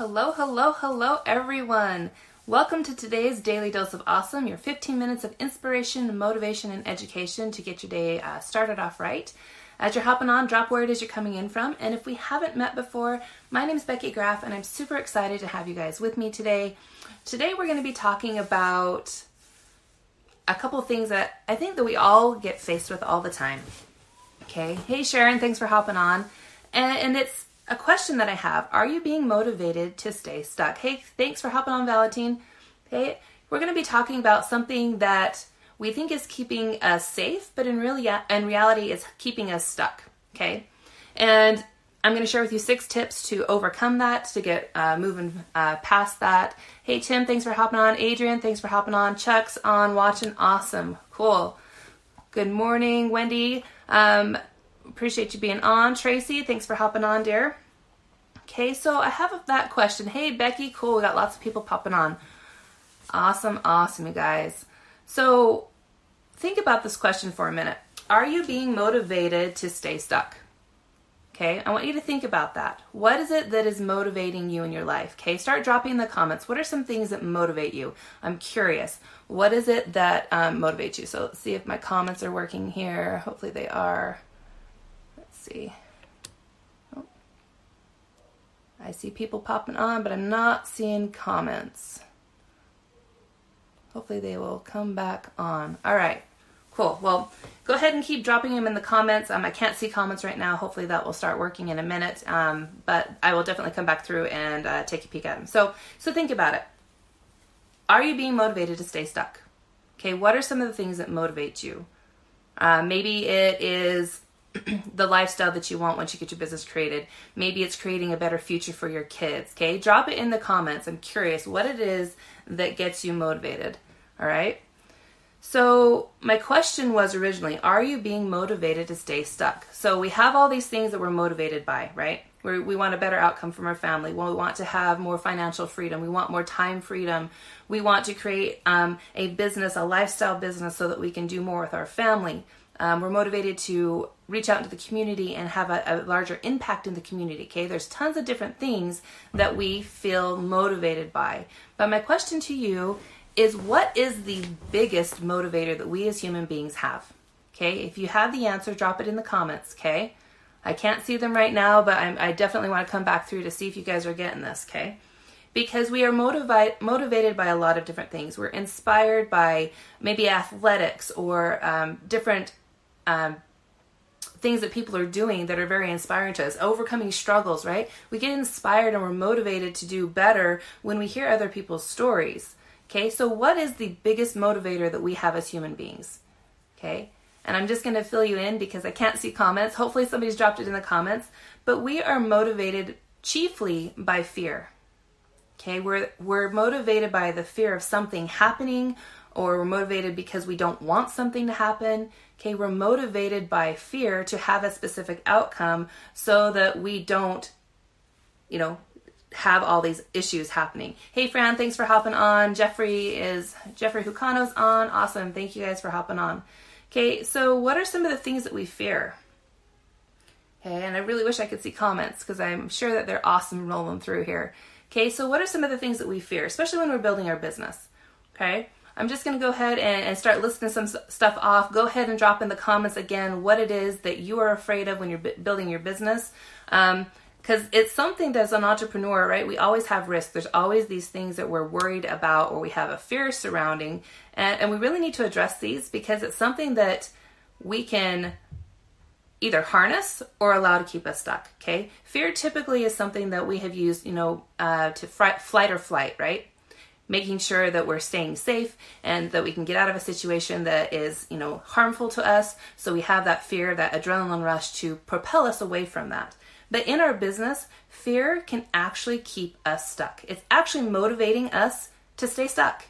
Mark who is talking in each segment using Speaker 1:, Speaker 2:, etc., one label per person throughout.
Speaker 1: Hello, hello, hello, everyone. Welcome to today's Daily Dose of Awesome, your 15 minutes of inspiration, motivation, and education to get your day uh, started off right. As you're hopping on, drop where it is you're coming in from. And if we haven't met before, my name is Becky Graff, and I'm super excited to have you guys with me today. Today, we're going to be talking about a couple things that I think that we all get faced with all the time. Okay. Hey, Sharon, thanks for hopping on. And, and it's a question that I have Are you being motivated to stay stuck? Hey, thanks for hopping on, Valentine. Hey, we're going to be talking about something that we think is keeping us safe, but in in reality is keeping us stuck. Okay, and I'm going to share with you six tips to overcome that, to get uh, moving uh, past that. Hey Tim, thanks for hopping on. Adrian, thanks for hopping on. Chuck's on, watching. Awesome, cool. Good morning, Wendy. Um, appreciate you being on. Tracy, thanks for hopping on, dear. Okay, so I have that question. Hey, Becky, cool. We got lots of people popping on. Awesome, awesome, you guys. So think about this question for a minute. Are you being motivated to stay stuck? Okay, I want you to think about that. What is it that is motivating you in your life? Okay, start dropping in the comments. What are some things that motivate you? I'm curious. What is it that um, motivates you? So let's see if my comments are working here. Hopefully they are. See. I see people popping on, but I'm not seeing comments. Hopefully they will come back on. All right, cool. Well, go ahead and keep dropping them in the comments. Um, I can't see comments right now. Hopefully that will start working in a minute. Um, but I will definitely come back through and uh, take a peek at them. So, so think about it. Are you being motivated to stay stuck? Okay, what are some of the things that motivate you? Uh, maybe it is the lifestyle that you want once you get your business created. Maybe it's creating a better future for your kids. Okay, drop it in the comments. I'm curious what it is that gets you motivated. All right. So, my question was originally Are you being motivated to stay stuck? So, we have all these things that we're motivated by, right? We're, we want a better outcome from our family. Well, we want to have more financial freedom. We want more time freedom. We want to create um, a business, a lifestyle business, so that we can do more with our family. Um, we're motivated to reach out into the community and have a, a, larger impact in the community. Okay, there's tons of different things that we feel motivated by. But my question to you is what is the biggest motivator that we as human beings have? Okay, if you have the answer, drop it in the comments. Okay, I can't see them right now, but I'm, i definitely want to come back through to see if you guys are getting this. Okay because we are motivated motivated by a lot of different things. We're inspired by maybe athletics or um, different um, things that people are doing that are very inspiring to us, overcoming struggles, right? We get inspired and we're motivated to do better when we hear other people's stories. Okay, so what is the biggest motivator that we have as human beings? Okay, and I'm just going to fill you in because I can't see comments. Hopefully, somebody's dropped it in the comments. But we are motivated chiefly by fear. Okay, we're, we're motivated by the fear of something happening or we're motivated because we don't want something to happen. Okay, we're motivated by fear to have a specific outcome so that we don't, you know, have all these issues happening. Hey Fran, thanks for hopping on. Jeffrey is Jeffrey Hucano's on. Awesome. Thank you guys for hopping on. Okay, so what are some of the things that we fear? Okay, and I really wish I could see comments because I'm sure that they're awesome rolling through here. Okay, so what are some of the things that we fear, especially when we're building our business? Okay, I'm just going to go ahead and, and, start listing some stuff off. Go ahead and drop in the comments again what it is that you are afraid of when you're b- building your business. Um, because it's something that's an entrepreneur, right? We always have risk. There's always these things that we're worried about or we have a fear surrounding. And, and we really need to address these because it's something that we can either harness or allow to keep us stuck. Okay. Fear typically is something that we have used, you know, uh, to fr- flight or flight, right? Making sure that we're staying safe and that we can get out of a situation that is, you know, harmful to us. So we have that fear, that adrenaline rush to propel us away from that. But in our business, fear can actually keep us stuck. It's actually motivating us to stay stuck.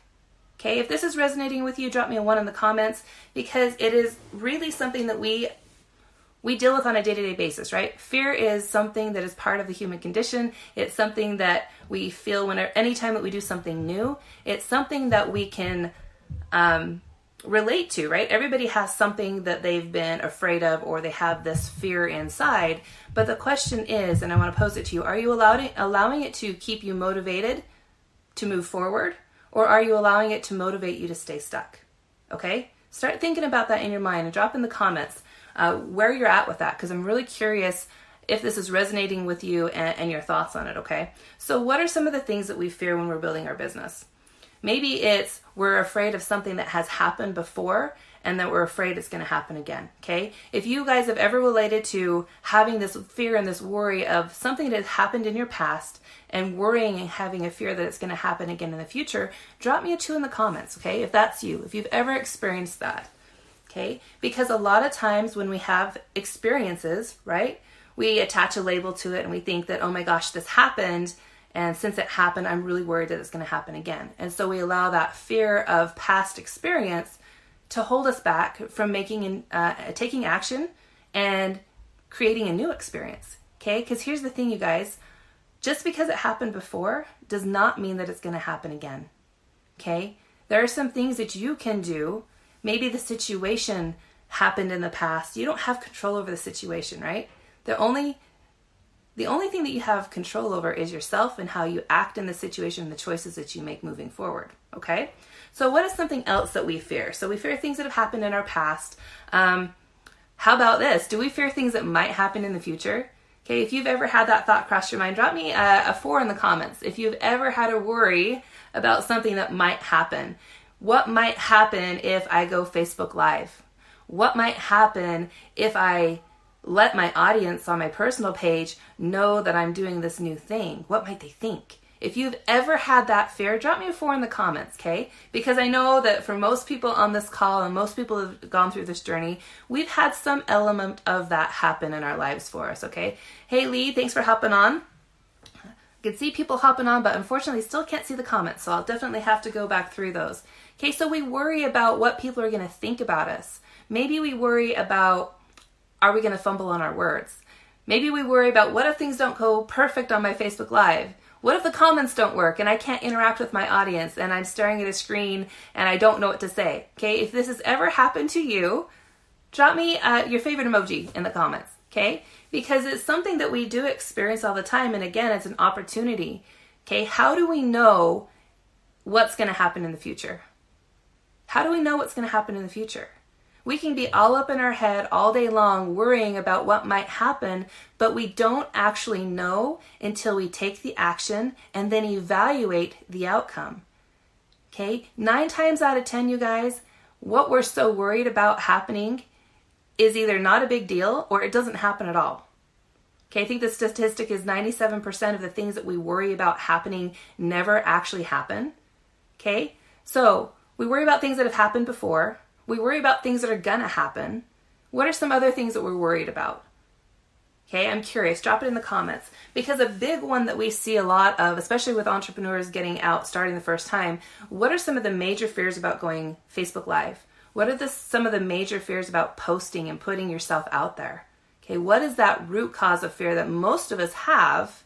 Speaker 1: Okay, if this is resonating with you, drop me a one in the comments because it is really something that we we deal with on a day-to-day basis, right? Fear is something that is part of the human condition. It's something that we feel when anytime that we do something new. It's something that we can um, relate to, right? Everybody has something that they've been afraid of or they have this fear inside. But the question is, and I want to pose it to you, are you allowing allowing it to keep you motivated to move forward or are you allowing it to motivate you to stay stuck? Okay? Start thinking about that in your mind and drop in the comments uh, where you're at with that because I'm really curious if this is resonating with you and, and your thoughts on it, okay? So, what are some of the things that we fear when we're building our business? Maybe it's we're afraid of something that has happened before and that we're afraid it's going to happen again. Okay. If you guys have ever related to having this fear and this worry of something that has happened in your past and worrying and having a fear that it's going to happen again in the future, drop me a two in the comments. Okay. If that's you, if you've ever experienced that. Okay. Because a lot of times when we have experiences, right, we attach a label to it and we think that, oh my gosh, this happened and since it happened, I'm really worried that it's going to happen again. And so we allow that fear of past experience to hold us back from making uh, taking action and creating a new experience. Okay? Because here's the thing, you guys just because it happened before does not mean that it's going to happen again. Okay? There are some things that you can do. Maybe the situation happened in the past. You don't have control over the situation, right? The only the only thing that you have control over is yourself and how you act in the situation and the choices that you make moving forward. Okay? So, what is something else that we fear? So, we fear things that have happened in our past. Um, how about this? Do we fear things that might happen in the future? Okay, if you've ever had that thought cross your mind, drop me a, a four in the comments. If you've ever had a worry about something that might happen, what might happen if I go Facebook Live? What might happen if I let my audience on my personal page know that I'm doing this new thing? What might they think? If you've ever had that fear, drop me a four in the comments, okay? Because I know that for most people on this call and most people have gone through this journey, we've had some element of that happen in our lives for us, okay? Hey Lee, thanks for hopping on. Can see people hopping on, but unfortunately still can't see the comments, so I'll definitely have to go back through those. Okay, so we worry about what people are going to think about us. Maybe we worry about are we going to fumble on our words? Maybe we worry about what if things don't go perfect on my Facebook Live? What if the comments don't work and I can't interact with my audience and I'm staring at a screen and I don't know what to say? Okay, if this has ever happened to you, drop me uh, your favorite emoji in the comments, okay? Because it's something that we do experience all the time. And again, it's an opportunity, okay? How do we know what's going to happen in the future? How do we know what's going to happen in the future? We can be all up in our head all day long worrying about what might happen, but we don't actually know until we take the action and then evaluate the outcome. Okay? Nine times out of ten, you guys, what we're so worried about happening is either not a big deal or it doesn't happen at all. Okay, I think the statistic is 97% of the things that we worry about happening never actually happen. Okay, so we worry about things that have happened before we worry about things that are gonna happen. What are some other things that we're worried about? Okay, I'm curious. Drop it in the comments. Because a big one that we see a lot of, especially with entrepreneurs getting out starting the first time, what are some of the major fears about going Facebook Live? What are the, some of the major fears about posting and putting yourself out there? Okay, what is that root cause of fear that most of us have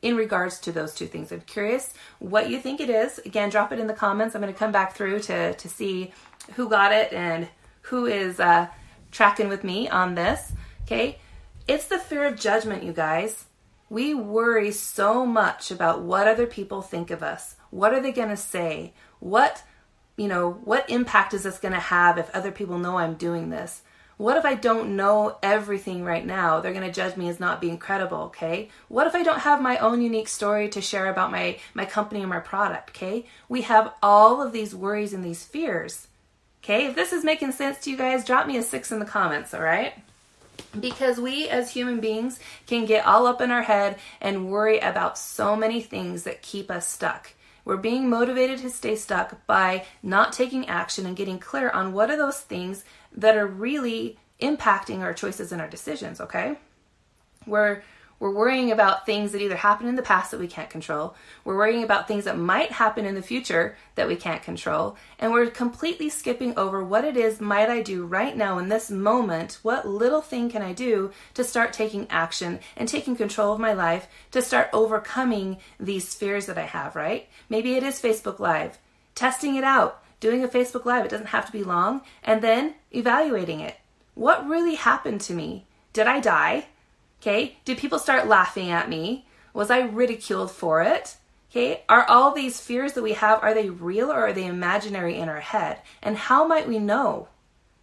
Speaker 1: in regards to those two things? I'm curious what you think it is. Again, drop it in the comments. I'm going to come back through to, to see who got it and who is uh, tracking with me on this. Okay, it's the fear of judgment, you guys. We worry so much about what other people think of us. What are they going to say? What, you know, what impact is this going to have if other people know I'm doing this? What if I don't know everything right now? They're going to judge me as not being credible, okay? What if I don't have my own unique story to share about my my company or my product, okay? We have all of these worries and these fears. Okay, if this is making sense to you guys, drop me a six in the comments, all right? Because we as human beings can get all up in our head and worry about so many things that keep us stuck. We're being motivated to stay stuck by not taking action and getting clear on what are those things that are really impacting our choices and our decisions, okay? We're we're worrying about things that either happened in the past that we can't control. We're worrying about things that might happen in the future that we can't control. And we're completely skipping over what it is might I do right now in this moment? What little thing can I do to start taking action and taking control of my life to start overcoming these fears that I have, right? Maybe it is Facebook Live, testing it out, doing a Facebook Live, it doesn't have to be long, and then evaluating it. What really happened to me? Did I die? Okay. Did people start laughing at me? Was I ridiculed for it? Okay. Are all these fears that we have, are they real or are they imaginary in our head? And how might we know?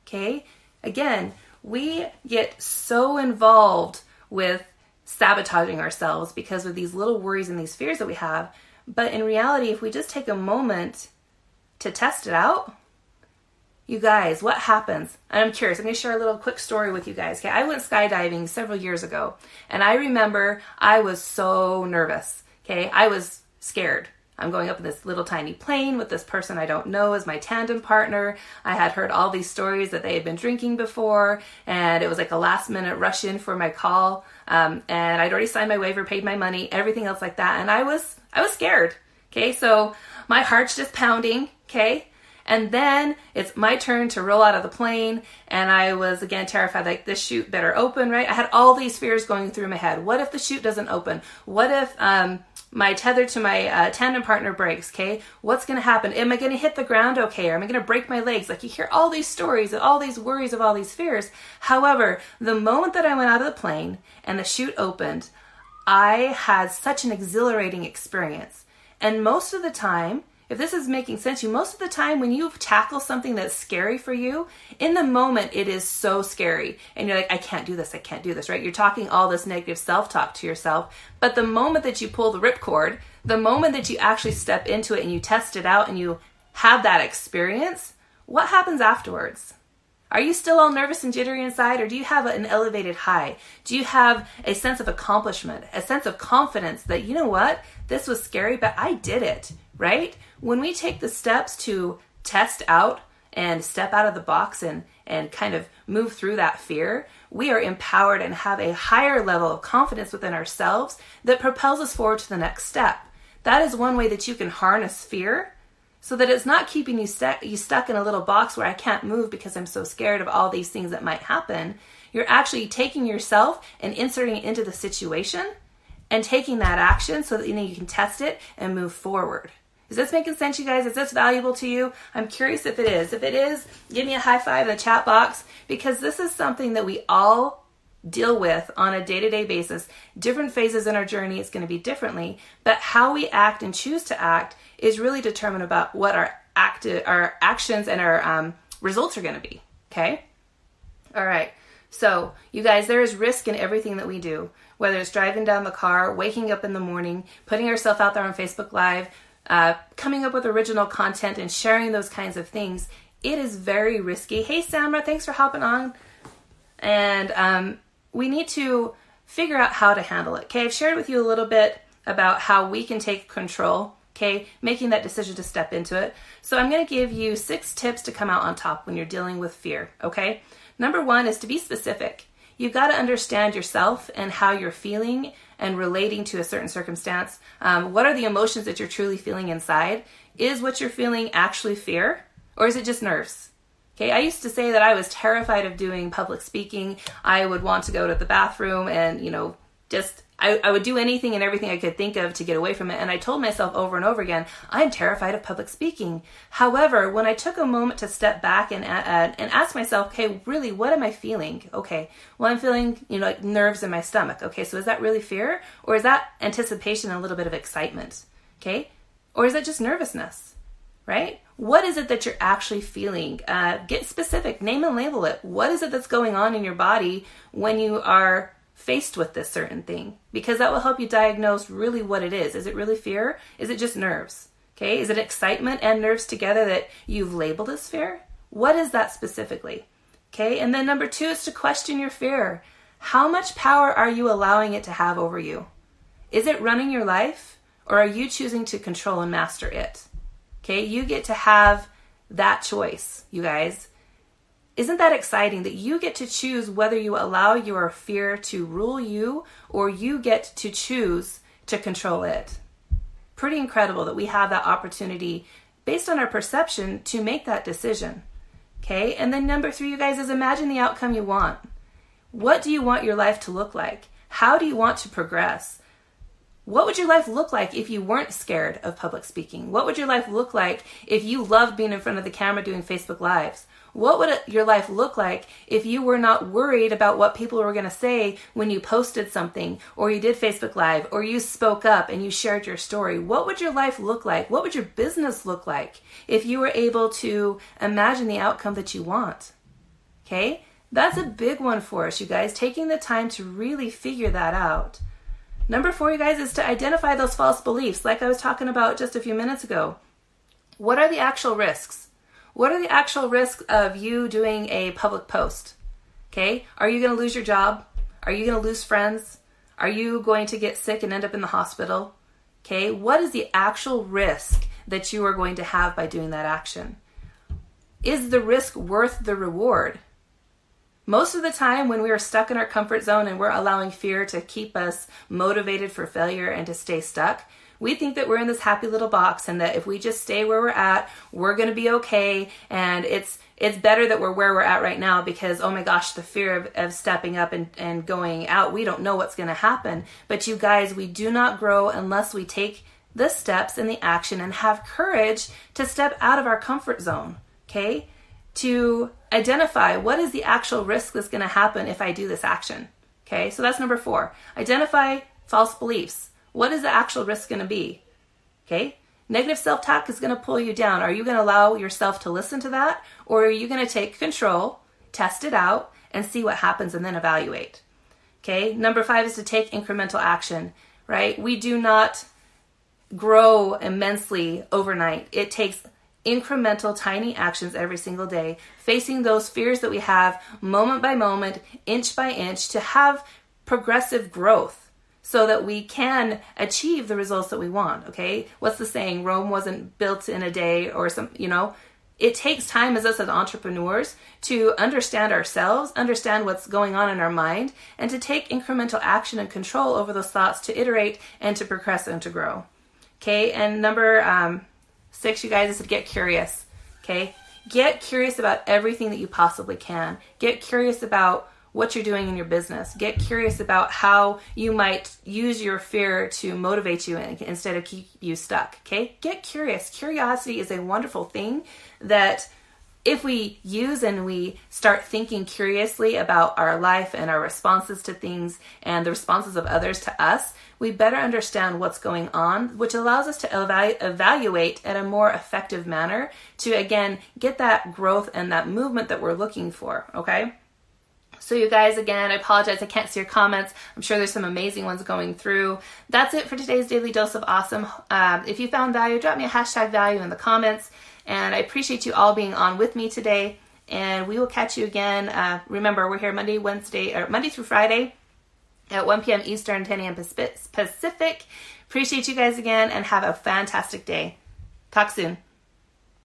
Speaker 1: Okay. Again, we get so involved with sabotaging ourselves because of these little worries and these fears that we have. But in reality, if we just take a moment to test it out, you guys, what happens? And I'm curious. I'm going to share a little quick story with you guys. Okay, I went skydiving several years ago, and I remember I was so nervous. Okay, I was scared. I'm going up in this little tiny plane with this person I don't know as my tandem partner. I had heard all these stories that they had been drinking before, and it was like a last minute rush in for my call. Um, and I'd already signed my waiver, paid my money, everything else like that, and I was I was scared. Okay, so my heart's just pounding. Okay, and then it's my turn to roll out of the plane, and I was again terrified like this chute better open, right? I had all these fears going through my head. What if the chute doesn't open? What if um, my tether to my uh, tandem partner breaks? Okay, what's going to happen? Am I going to hit the ground okay? Or am I going to break my legs? Like you hear all these stories, and all these worries of all these fears. However, the moment that I went out of the plane and the chute opened, I had such an exhilarating experience. And most of the time, if this is making sense to you, most of the time when you tackle something that's scary for you, in the moment it is so scary. And you're like, I can't do this, I can't do this, right? You're talking all this negative self talk to yourself. But the moment that you pull the ripcord, the moment that you actually step into it and you test it out and you have that experience, what happens afterwards? Are you still all nervous and jittery inside, or do you have an elevated high? Do you have a sense of accomplishment, a sense of confidence that, you know what, this was scary, but I did it, right? When we take the steps to test out and step out of the box and, and kind of move through that fear, we are empowered and have a higher level of confidence within ourselves that propels us forward to the next step. That is one way that you can harness fear so that it's not keeping you stuck you stuck in a little box where I can't move because I'm so scared of all these things that might happen. You're actually taking yourself and inserting it into the situation and taking that action so that you know you can test it and move forward. Is this making sense, you guys? Is this valuable to you? I'm curious if it is. If it is, give me a high five in the chat box because this is something that we all deal with on a day to day basis. Different phases in our journey, it's going to be differently, but how we act and choose to act is really determined about what our active our actions and our um, results are going to be. Okay. All right. So, you guys, there is risk in everything that we do, whether it's driving down the car, waking up in the morning, putting yourself out there on Facebook Live, uh, coming up with original content, and sharing those kinds of things. It is very risky. Hey, Samra, thanks for hopping on. And um, we need to figure out how to handle it. Okay, I've shared with you a little bit about how we can take control okay, making that decision to step into it. So I'm going to give you six tips to come out on top when you're dealing with fear, okay? Number one is to be specific. You've got to understand yourself and how you're feeling and relating to a certain circumstance. Um, what are the emotions that you're truly feeling inside? Is what you're feeling actually fear or is it just nerves? Okay, I used to say that I was terrified of doing public speaking. I would want to go to the bathroom and, you know, just I, I, would do anything and everything I could think of to get away from it. And I told myself over and over again, I'm terrified of public speaking. However, when I took a moment to step back and, uh, and ask myself, okay, really, what am I feeling? Okay, well, I'm feeling, you know, like nerves in my stomach. Okay, so is that really fear? Or is that anticipation and a little bit of excitement? Okay, or is that just nervousness? Right? What is it that you're actually feeling? Uh, get specific, name and label it. What is it that's going on in your body when you are faced with this certain thing because that will help you diagnose really what it is. Is it really fear? Is it just nerves? Okay, is it excitement and nerves together that you've labeled as fear? What is that specifically? Okay, and then number two is to question your fear. How much power are you allowing it to have over you? Is it running your life or are you choosing to control and master it? Okay, you get to have that choice, you guys. Isn't that exciting that you get to choose whether you allow your fear to rule you or you get to choose to control it? Pretty incredible that we have that opportunity based on our perception to make that decision. Okay, and then number three, you guys, is imagine the outcome you want. What do you want your life to look like? How do you want to progress? What would your life look like if you weren't scared of public speaking? What would your life look like if you loved being in front of the camera doing Facebook Lives? What would your life look like if you were not worried about what people were going to say when you posted something or you did Facebook Live or you spoke up and you shared your story? What would your life look like? What would your business look like if you were able to imagine the outcome that you want? Okay? That's a big one for us, you guys, taking the time to really figure that out. Number four, you guys, is to identify those false beliefs, like I was talking about just a few minutes ago. What are the actual risks? What are the actual risks of you doing a public post? Okay, are you going to lose your job? Are you going to lose friends? Are you going to get sick and end up in the hospital? Okay, what is the actual risk that you are going to have by doing that action? Is the risk worth the reward? Most of the time, when we are stuck in our comfort zone and we're allowing fear to keep us motivated for failure and to stay stuck, we think that we're in this happy little box and that if we just stay where we're at, we're going to be okay. And it's it's better that we're where we're at right now because oh my gosh the fear of, of stepping up and, and going out we don't know what's going to happen. But you guys we do not grow unless we take the steps and the action and have courage to step out of our comfort zone okay? To identify what is the actual risk that's going to happen if i do this action okay? So that's number four. Identify false beliefs what is the actual risk going to be? Okay? Negative self talk is going to pull you down. Are you going to allow yourself to listen to that? Or are you going to take control, test it out, and see what happens and then evaluate? Okay? Number five is to take incremental action, right? We do not grow immensely overnight. It takes incremental, tiny actions every single day, facing those fears that we have moment by moment, inch by inch, to have progressive growth so that we can achieve the results that we want. Okay. What's the saying? Rome wasn't built in a day or some, you know, it takes time as us as entrepreneurs to understand ourselves, understand what's going on in our mind, and to take incremental action and control over those thoughts to iterate and to progress and to grow. Okay. And number um, six, you guys, is to get curious. Okay. Get curious about everything that you possibly can. Get curious about what you're doing in your business. Get curious about how you might use your fear to motivate you instead of keep you stuck. Okay? Get curious. Curiosity is a wonderful thing that if we use and we start thinking curiously about our life and our responses to things and the responses of others to us, we better understand what's going on, which allows us to evalu- evaluate at a more effective manner to again get that growth and that movement that we're looking for. Okay? So, you guys, again, I apologize. I can't see your comments. I'm sure there's some amazing ones going through. That's it for today's daily dose of awesome. Um, if you found value, drop me a hashtag value in the comments. And I appreciate you all being on with me today. And we will catch you again. Uh, remember, we're here Monday, Wednesday, or Monday through Friday at 1 p.m. Eastern, 10 a.m. Pacific. Appreciate you guys again and have a fantastic day. Talk soon.